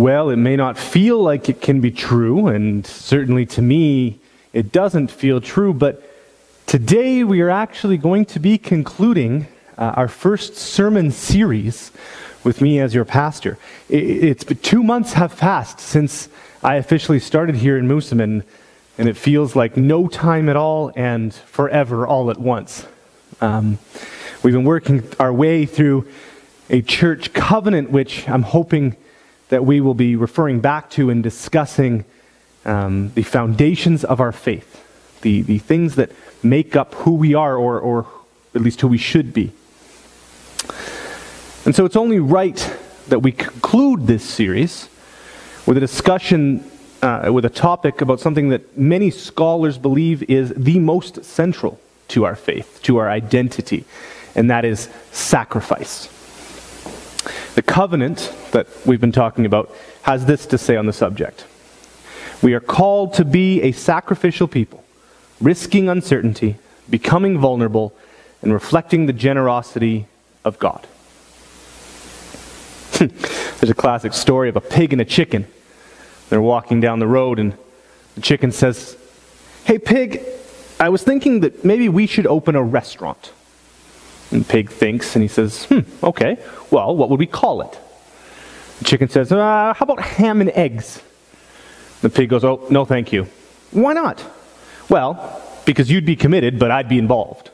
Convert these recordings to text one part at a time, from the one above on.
Well, it may not feel like it can be true, and certainly to me, it doesn't feel true, but today we are actually going to be concluding uh, our first sermon series with me as your pastor. It's been two months have passed since I officially started here in Moosomin, and it feels like no time at all and forever all at once. Um, we've been working our way through a church covenant, which I'm hoping that we will be referring back to and discussing um, the foundations of our faith, the, the things that make up who we are, or, or at least who we should be. And so it's only right that we conclude this series with a discussion, uh, with a topic about something that many scholars believe is the most central to our faith, to our identity, and that is sacrifice. The covenant that we've been talking about has this to say on the subject. We are called to be a sacrificial people, risking uncertainty, becoming vulnerable, and reflecting the generosity of God. There's a classic story of a pig and a chicken. They're walking down the road, and the chicken says, Hey, pig, I was thinking that maybe we should open a restaurant. And the pig thinks, and he says, Hmm, okay, well, what would we call it? The chicken says, uh, How about ham and eggs? The pig goes, Oh, no, thank you. Why not? Well, because you'd be committed, but I'd be involved.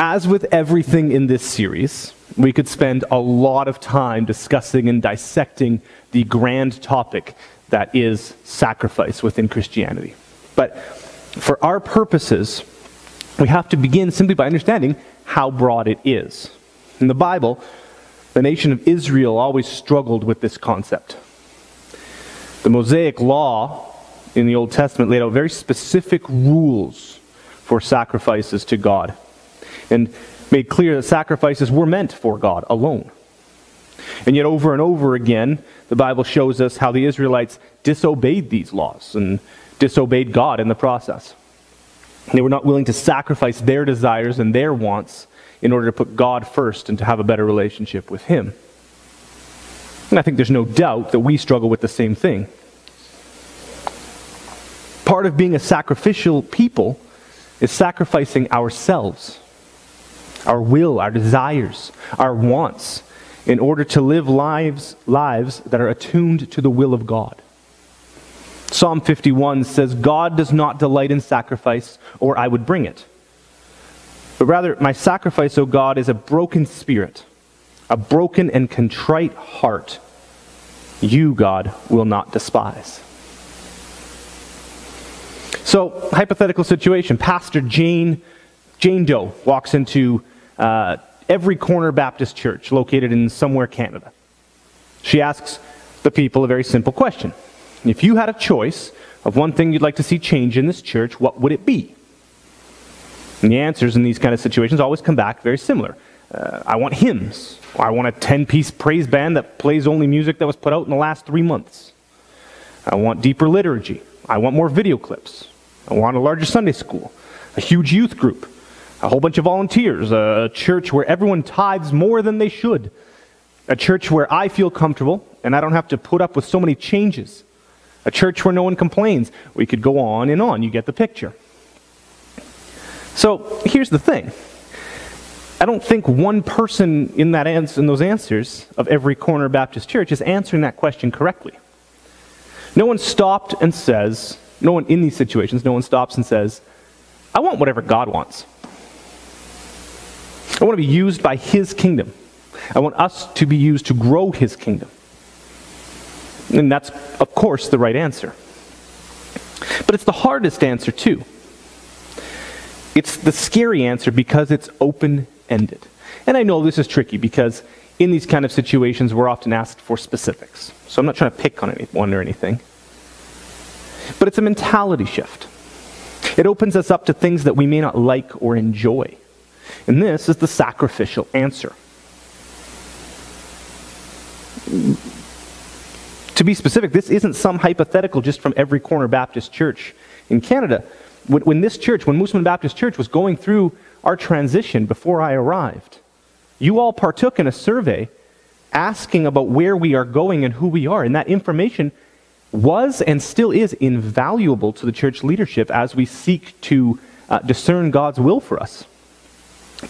As with everything in this series, we could spend a lot of time discussing and dissecting the grand topic that is sacrifice within Christianity. But for our purposes, we have to begin simply by understanding how broad it is. In the Bible, the nation of Israel always struggled with this concept. The Mosaic law in the Old Testament laid out very specific rules for sacrifices to God and made clear that sacrifices were meant for God alone. And yet, over and over again, the Bible shows us how the Israelites disobeyed these laws and disobeyed God in the process. They were not willing to sacrifice their desires and their wants in order to put God first and to have a better relationship with Him. And I think there's no doubt that we struggle with the same thing. Part of being a sacrificial people is sacrificing ourselves, our will, our desires, our wants, in order to live lives, lives that are attuned to the will of God. Psalm 51 says, God does not delight in sacrifice, or I would bring it. But rather, my sacrifice, O God, is a broken spirit, a broken and contrite heart. You, God, will not despise. So, hypothetical situation Pastor Jane, Jane Doe walks into uh, every corner Baptist church located in somewhere Canada. She asks the people a very simple question If you had a choice of one thing you'd like to see change in this church, what would it be? And the answers in these kind of situations always come back very similar. Uh, I want hymns. I want a 10 piece praise band that plays only music that was put out in the last three months. I want deeper liturgy. I want more video clips. I want a larger Sunday school, a huge youth group, a whole bunch of volunteers, a church where everyone tithes more than they should, a church where I feel comfortable and I don't have to put up with so many changes, a church where no one complains. We could go on and on. You get the picture. So here's the thing. I don't think one person in, that ans- in those answers of every corner Baptist church is answering that question correctly. No one stopped and says, no one in these situations, no one stops and says, I want whatever God wants. I want to be used by His kingdom. I want us to be used to grow His kingdom. And that's, of course, the right answer. But it's the hardest answer, too. It's the scary answer because it's open ended. And I know this is tricky because in these kind of situations, we're often asked for specifics. So I'm not trying to pick on anyone or anything. But it's a mentality shift. It opens us up to things that we may not like or enjoy. And this is the sacrificial answer. To be specific, this isn't some hypothetical just from every corner Baptist church in Canada. When, when this church, when Moosomin Baptist Church was going through our transition before I arrived, You all partook in a survey asking about where we are going and who we are, and that information was and still is invaluable to the church leadership as we seek to uh, discern God's will for us.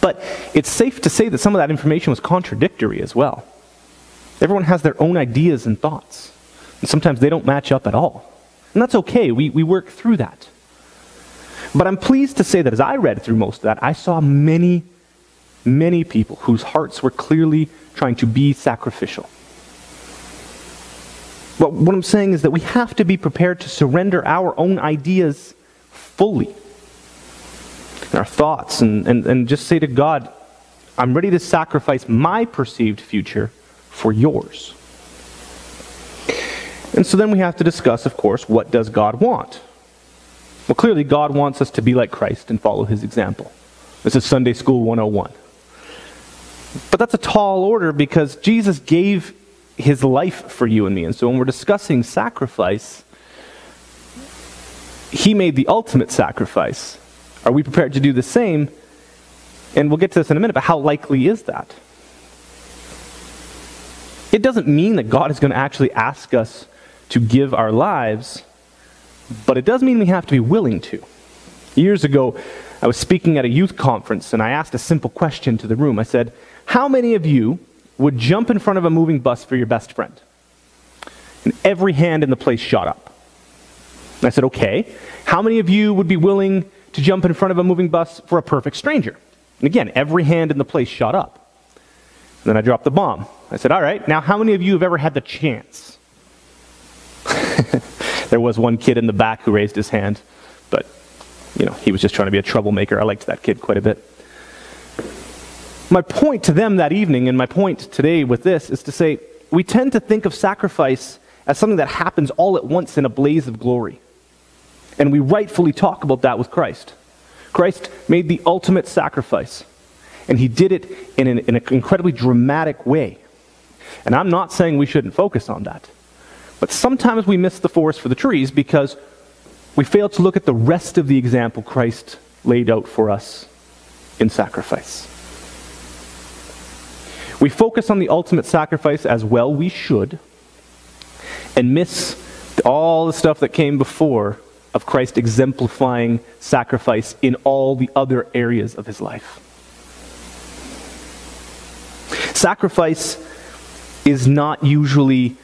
But it's safe to say that some of that information was contradictory as well. Everyone has their own ideas and thoughts, sometimes they don't match up at all. And that's okay, we, we work through that. But I'm pleased to say that as I read through most of that, I saw many, many people whose hearts were clearly trying to be sacrificial. But what I'm saying is that we have to be prepared to surrender our own ideas fully, our thoughts, and, and, and just say to God, I'm ready to sacrifice my perceived future for yours. And so then we have to discuss, of course, what does God want? Well, clearly, God wants us to be like Christ and follow his example. This is Sunday School 101. But that's a tall order because Jesus gave his life for you and me. And so when we're discussing sacrifice, he made the ultimate sacrifice. Are we prepared to do the same? And we'll get to this in a minute, but how likely is that? It doesn't mean that God is going to actually ask us to give our lives, but it does mean we have to be willing to. Years ago, I was speaking at a youth conference and I asked a simple question to the room. I said, How many of you would jump in front of a moving bus for your best friend. And every hand in the place shot up. And I said, okay, how many of you would be willing to jump in front of a moving bus for a perfect stranger? And again, every hand in the place shot up. And then I dropped the bomb. I said, all right, now how many of you have ever had the chance? there was one kid in the back who raised his hand, but, you know, he was just trying to be a troublemaker. I liked that kid quite a bit. My point to them that evening, and my point today with this, is to say we tend to think of sacrifice as something that happens all at once in a blaze of glory. And we rightfully talk about that with Christ. Christ made the ultimate sacrifice, and he did it in an, in an incredibly dramatic way. And I'm not saying we shouldn't focus on that. But sometimes we miss the forest for the trees because we fail to look at the rest of the example Christ laid out for us in sacrifice. We focus on the ultimate sacrifice as well we should, and miss all the stuff that came before of Christ exemplifying sacrifice in all the other areas of his life. Sacrifice is not usually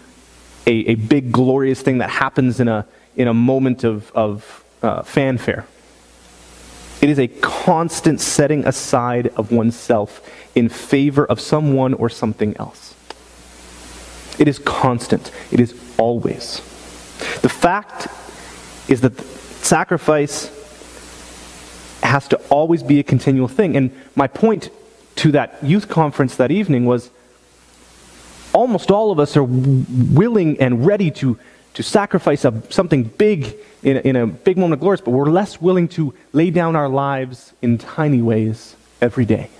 a, a big, glorious thing that happens in a, in a moment of, of uh, fanfare. It is a constant setting aside of oneself in favor of someone or something else. It is constant, it is always. The fact is that sacrifice has to always be a continual thing. And my point to that youth conference that evening was almost all of us are willing and ready to, to sacrifice a, something big in in a big moment of glory, but we're less willing to lay down our lives in tiny ways every day.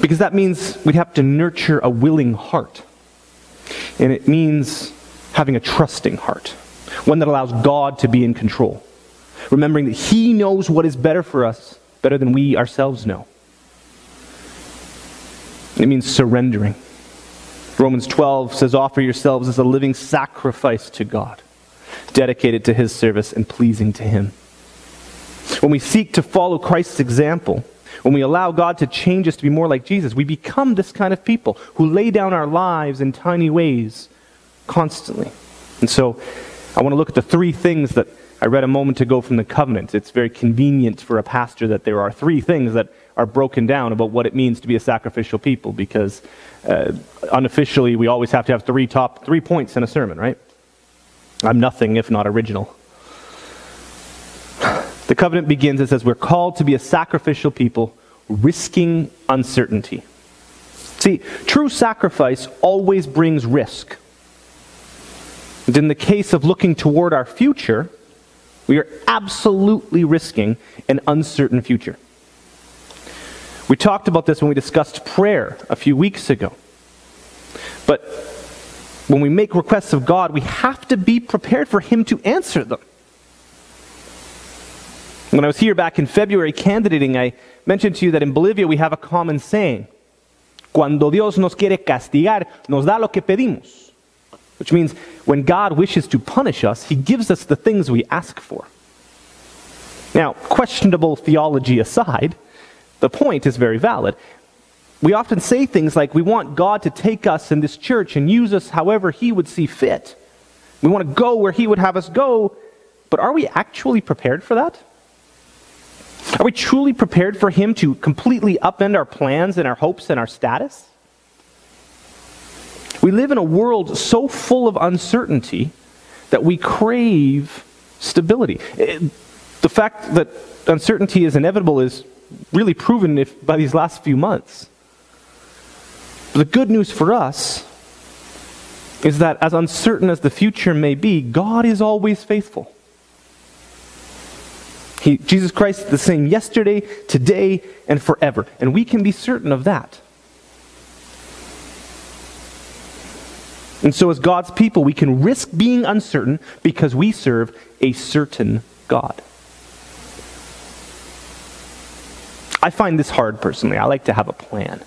Because that means we'd have to nurture a willing heart. And it means having a trusting heart, one that allows God to be in control, remembering that He knows what is better for us better than we ourselves know. It means surrendering. Romans 12 says, Offer yourselves as a living sacrifice to God, dedicated to His service and pleasing to Him. When we seek to follow Christ's example, when we allow God to change us to be more like Jesus, we become this kind of people who lay down our lives in tiny ways constantly. And so I want to look at the three things that I read a moment ago from the covenant. It's very convenient for a pastor that there are three things that are broken down about what it means to be a sacrificial people because uh, unofficially we always have to have three top three points in a sermon, right? I'm nothing if not original. The covenant begins, it says, We're called to be a sacrificial people, risking uncertainty. See, true sacrifice always brings risk. And in the case of looking toward our future, we are absolutely risking an uncertain future. We talked about this when we discussed prayer a few weeks ago. But when we make requests of God, we have to be prepared for Him to answer them. When I was here back in February candidating, I mentioned to you that in Bolivia we have a common saying. Cuando Dios nos quiere castigar, nos da lo que pedimos. Which means when God wishes to punish us, he gives us the things we ask for. Now, questionable theology aside, the point is very valid. We often say things like, we want God to take us in this church and use us however he would see fit. We want to go where he would have us go, but are we actually prepared for that? Are we truly prepared for him to completely upend our plans and our hopes and our status? We live in a world so full of uncertainty that we crave stability. It, the fact that uncertainty is inevitable is really proven if, by these last few months. But the good news for us is that as uncertain as the future may be, God is always faithful. He, Jesus Christ is the same yesterday, today, and forever. And we can be certain of that. And so, as God's people, we can risk being uncertain because we serve a certain God. I find this hard personally. I like to have a plan.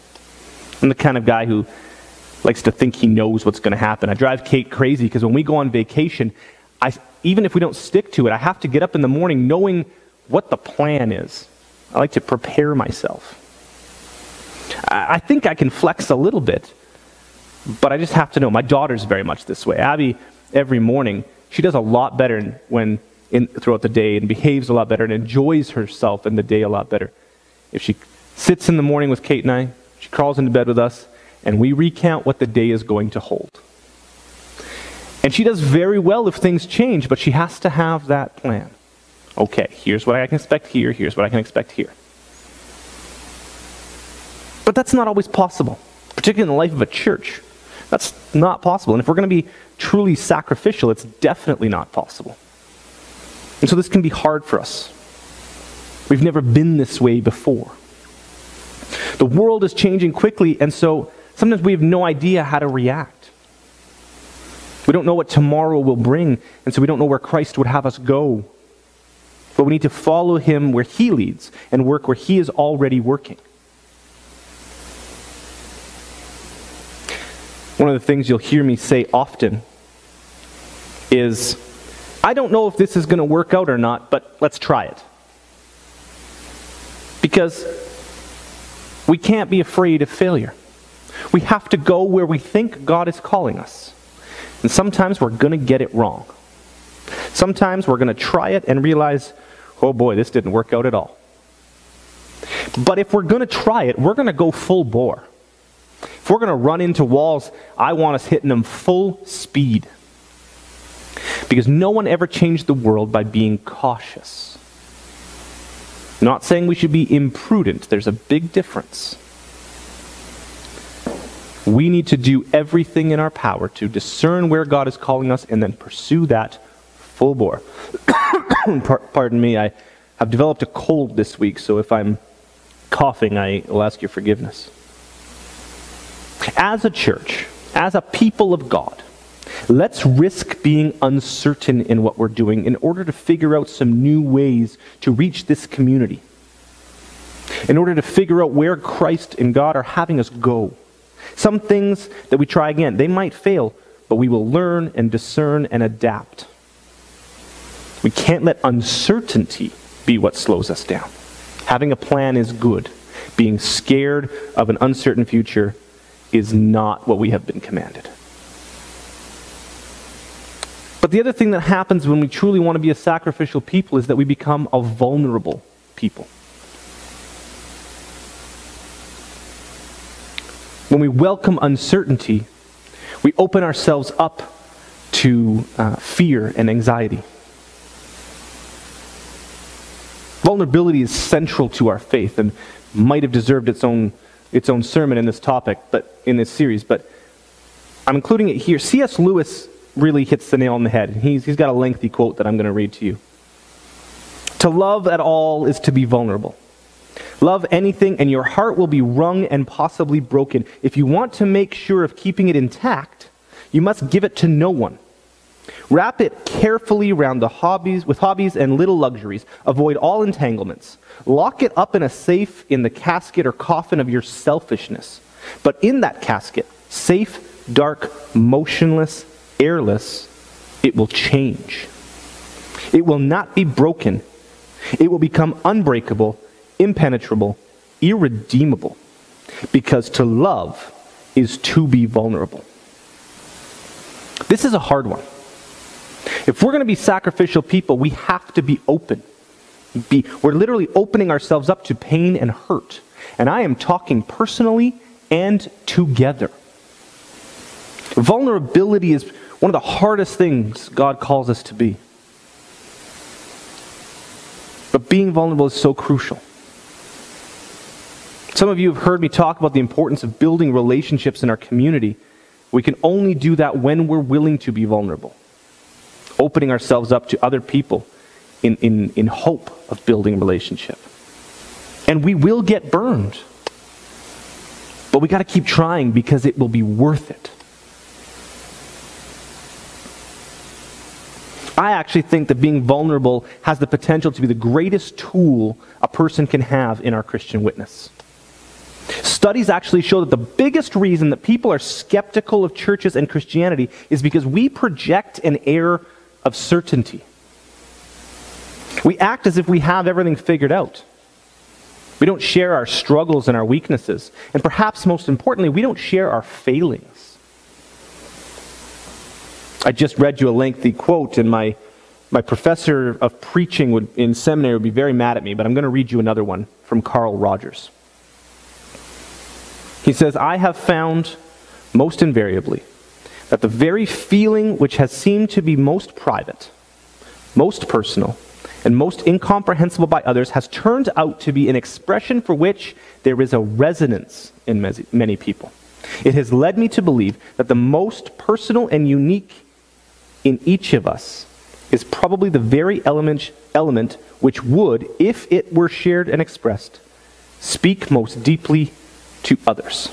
I'm the kind of guy who likes to think he knows what's going to happen. I drive Kate crazy because when we go on vacation, I, even if we don't stick to it, I have to get up in the morning knowing what the plan is. I like to prepare myself. I, I think I can flex a little bit, but I just have to know. My daughter's very much this way. Abby, every morning, she does a lot better when in, throughout the day and behaves a lot better and enjoys herself in the day a lot better if she sits in the morning with Kate and I, she crawls into bed with us, and we recount what the day is going to hold. And she does very well if things change, but she has to have that plan. Okay, here's what I can expect here, here's what I can expect here. But that's not always possible, particularly in the life of a church. That's not possible. And if we're going to be truly sacrificial, it's definitely not possible. And so this can be hard for us. We've never been this way before. The world is changing quickly, and so sometimes we have no idea how to react. We don't know what tomorrow will bring, and so we don't know where Christ would have us go. But we need to follow him where he leads and work where he is already working. One of the things you'll hear me say often is, I don't know if this is going to work out or not, but let's try it. Because we can't be afraid of failure. We have to go where we think God is calling us. And sometimes we're going to get it wrong. Sometimes we're going to try it and realize, oh boy, this didn't work out at all. But if we're going to try it, we're going to go full bore. If we're going to run into walls, I want us hitting them full speed. Because no one ever changed the world by being cautious. Not saying we should be imprudent, there's a big difference. We need to do everything in our power to discern where God is calling us and then pursue that full bore. Pardon me, I have developed a cold this week, so if I'm coughing, I will ask your forgiveness. As a church, as a people of God, Let's risk being uncertain in what we're doing in order to figure out some new ways to reach this community. In order to figure out where Christ and God are having us go. Some things that we try again, they might fail, but we will learn and discern and adapt. We can't let uncertainty be what slows us down. Having a plan is good. Being scared of an uncertain future is not what we have been commanded. But the other thing that happens when we truly want to be a sacrificial people is that we become a vulnerable people. When we welcome uncertainty, we open ourselves up to uh, fear and anxiety. Vulnerability is central to our faith and might have deserved its own, its own sermon in this topic, but in this series, but I'm including it here. C.S. Lewis really hits the nail on the head. He's, he's got a lengthy quote that I'm going to read to you. To love at all is to be vulnerable. Love anything, and your heart will be wrung and possibly broken. If you want to make sure of keeping it intact, you must give it to no one. Wrap it carefully around the hobbies with hobbies and little luxuries. Avoid all entanglements. Lock it up in a safe in the casket or coffin of your selfishness. But in that casket, safe, dark, motionless, airless, it will change. It will not be broken. It will become unbreakable, impenetrable, irredeemable. Because to love is to be vulnerable. This is a hard one. If we're going to be sacrificial people, we have to be open. Be, we're literally opening ourselves up to pain and hurt. And I am talking personally and together. Vulnerability is one of the hardest things God calls us to be. But being vulnerable is so crucial. Some of you have heard me talk about the importance of building relationships in our community. We can only do that when we're willing to be vulnerable, opening ourselves up to other people in, in, in hope of building a relationship. And we will get burned. But we got to keep trying because it will be worth it. I actually think that being vulnerable has the potential to be the greatest tool a person can have in our Christian witness. Studies actually show that the biggest reason that people are skeptical of churches and Christianity is because we project an air of certainty. We act as if we have everything figured out. We don't share our struggles and our weaknesses. And perhaps most importantly, we don't share our failings. I just read you a lengthy quote, and my, my professor of preaching would, in seminary would be very mad at me, but I'm going to read you another one from Carl Rogers. He says, I have found most invariably that the very feeling which has seemed to be most private, most personal, and most incomprehensible by others has turned out to be an expression for which there is a resonance in many people. It has led me to believe that the most personal and unique in each of us is probably the very element, element which would, if it were shared and expressed, speak most deeply to others.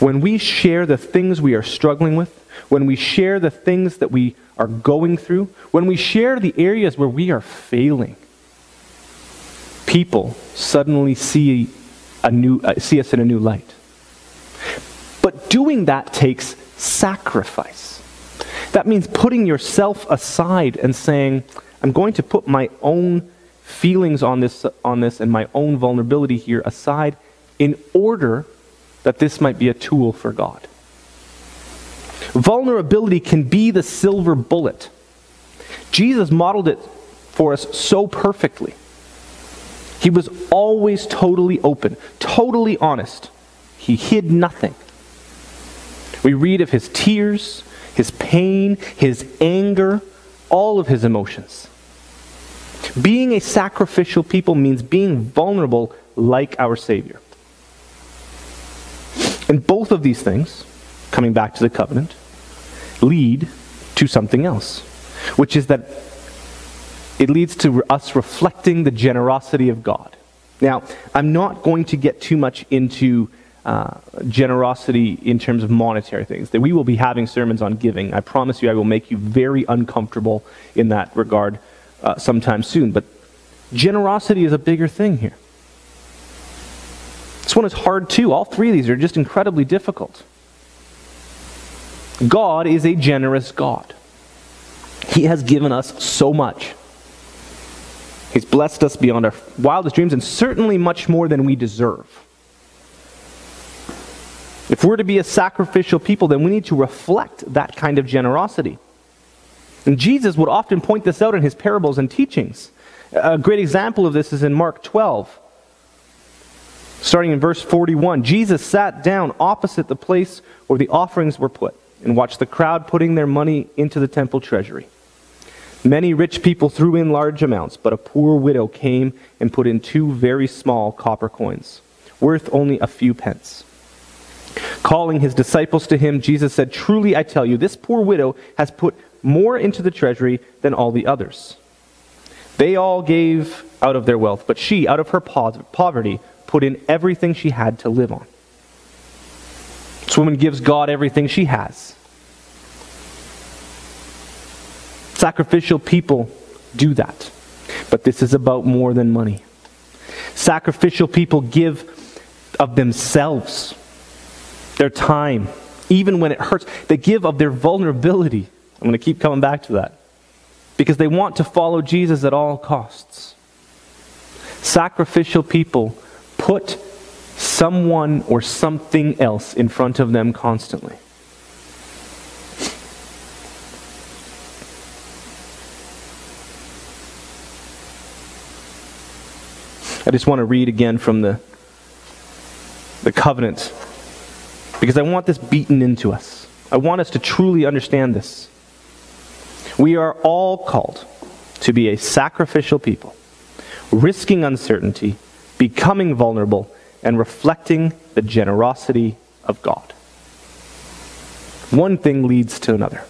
When we share the things we are struggling with, when we share the things that we are going through, when we share the areas where we are failing, people suddenly see, a new, uh, see us in a new light. But doing that takes sacrifice. That means putting yourself aside and saying, I'm going to put my own feelings on this, on this and my own vulnerability here aside in order that this might be a tool for God. Vulnerability can be the silver bullet. Jesus modeled it for us so perfectly. He was always totally open, totally honest. He hid nothing. We read of his tears, his pain, his anger, all of his emotions. Being a sacrificial people means being vulnerable like our Savior. And both of these things, coming back to the covenant, lead to something else, which is that it leads to us reflecting the generosity of God. Now, I'm not going to get too much into uh, generosity in terms of monetary things. That we will be having sermons on giving. I promise you, I will make you very uncomfortable in that regard uh, sometime soon. But generosity is a bigger thing here. This one is hard too. All three of these are just incredibly difficult. God is a generous God. He has given us so much. He's blessed us beyond our wildest dreams and certainly much more than we deserve. If we're to be a sacrificial people, then we need to reflect that kind of generosity. And Jesus would often point this out in his parables and teachings. A great example of this is in Mark 12. Starting in verse 41, Jesus sat down opposite the place where the offerings were put and watched the crowd putting their money into the temple treasury. Many rich people threw in large amounts, but a poor widow came and put in two very small copper coins, worth only a few pence. Calling his disciples to him, Jesus said, Truly I tell you, this poor widow has put more into the treasury than all the others. They all gave out of their wealth, but she, out of her poverty, put in everything she had to live on. This woman gives God everything she has. Sacrificial people do that. But this is about more than money. Sacrificial people give of themselves, their time, even when it hurts. They give of their vulnerability. I'm going to keep coming back to that. Because they want to follow Jesus at all costs. Sacrificial people put someone or something else in front of them constantly. I just want to read again from the, the covenant because I want this beaten into us. I want us to truly understand this. We are all called to be a sacrificial people, risking uncertainty, becoming vulnerable, and reflecting the generosity of God. One thing leads to another.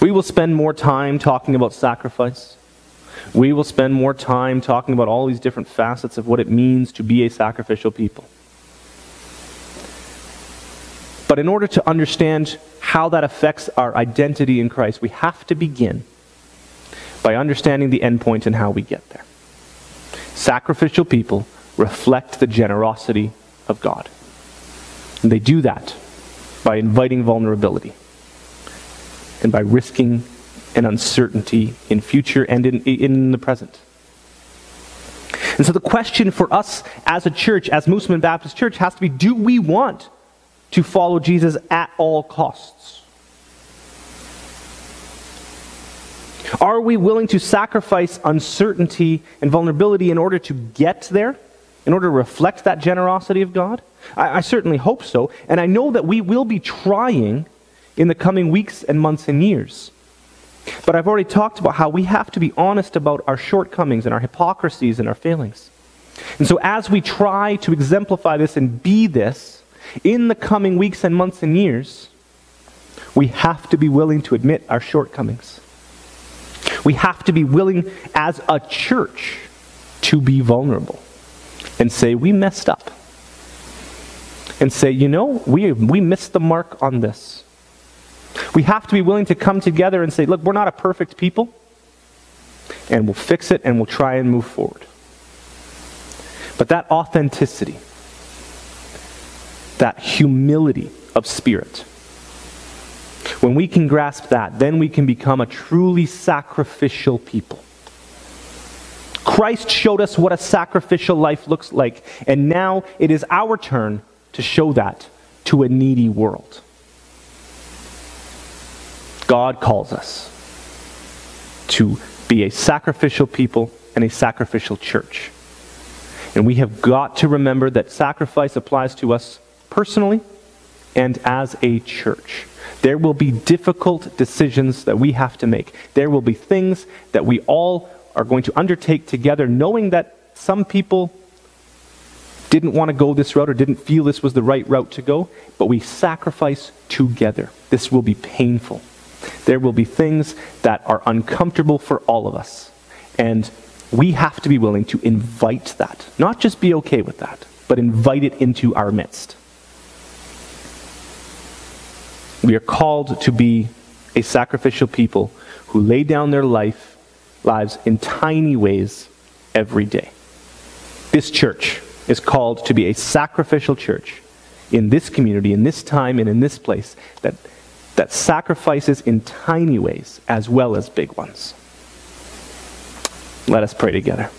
We will spend more time talking about sacrifice. We will spend more time talking about all these different facets of what it means to be a sacrificial people. But in order to understand how that affects our identity in Christ, we have to begin by understanding the endpoint and how we get there. Sacrificial people reflect the generosity of God. And they do that by inviting vulnerability and by risking an uncertainty in future and in, in the present. And so the question for us as a church, as Moosomin Baptist Church, has to be do we want to follow Jesus at all costs? Are we willing to sacrifice uncertainty and vulnerability in order to get there? In order to reflect that generosity of God? I, I certainly hope so. And I know that we will be trying in the coming weeks and months and years. But I've already talked about how we have to be honest about our shortcomings and our hypocrisies and our failings. And so, as we try to exemplify this and be this in the coming weeks and months and years, we have to be willing to admit our shortcomings. We have to be willing, as a church, to be vulnerable and say, We messed up. And say, You know, we, we missed the mark on this. We have to be willing to come together and say, look, we're not a perfect people, and we'll fix it and we'll try and move forward. But that authenticity, that humility of spirit, when we can grasp that, then we can become a truly sacrificial people. Christ showed us what a sacrificial life looks like, and now it is our turn to show that to a needy world. God calls us to be a sacrificial people and a sacrificial church. And we have got to remember that sacrifice applies to us personally and as a church. There will be difficult decisions that we have to make. There will be things that we all are going to undertake together, knowing that some people didn't want to go this route or didn't feel this was the right route to go, but we sacrifice together. This will be painful. There will be things that are uncomfortable for all of us. And we have to be willing to invite that. Not just be okay with that, but invite it into our midst. We are called to be a sacrificial people who lay down their life, lives in tiny ways every day. This church is called to be a sacrificial church in this community, in this time, and in this place that that sacrifices in tiny ways as well as big ones. Let us pray together.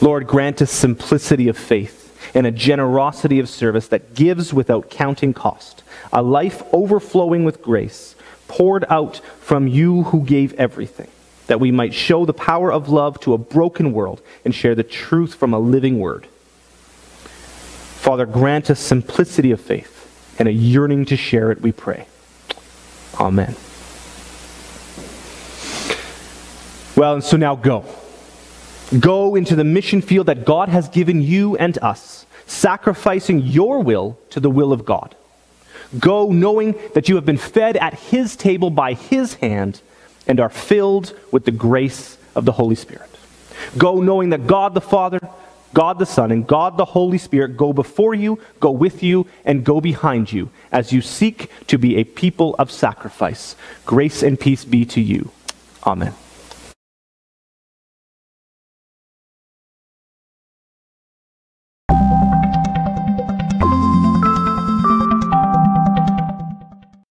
Lord, grant us simplicity of faith and a generosity of service that gives without counting cost, a life overflowing with grace, poured out from you who gave everything, that we might show the power of love to a broken world and share the truth from a living word. Father, grant us simplicity of faith and a yearning to share it, we pray. Amen. Well, and so now go. Go into the mission field that God has given you and us, sacrificing your will to the will of God. Go knowing that you have been fed at His table by His hand and are filled with the grace of the Holy Spirit. Go knowing that God the Father, God the Son and God the Holy Spirit go before you, go with you, and go behind you as you seek to be a people of sacrifice. Grace and peace be to you. Amen.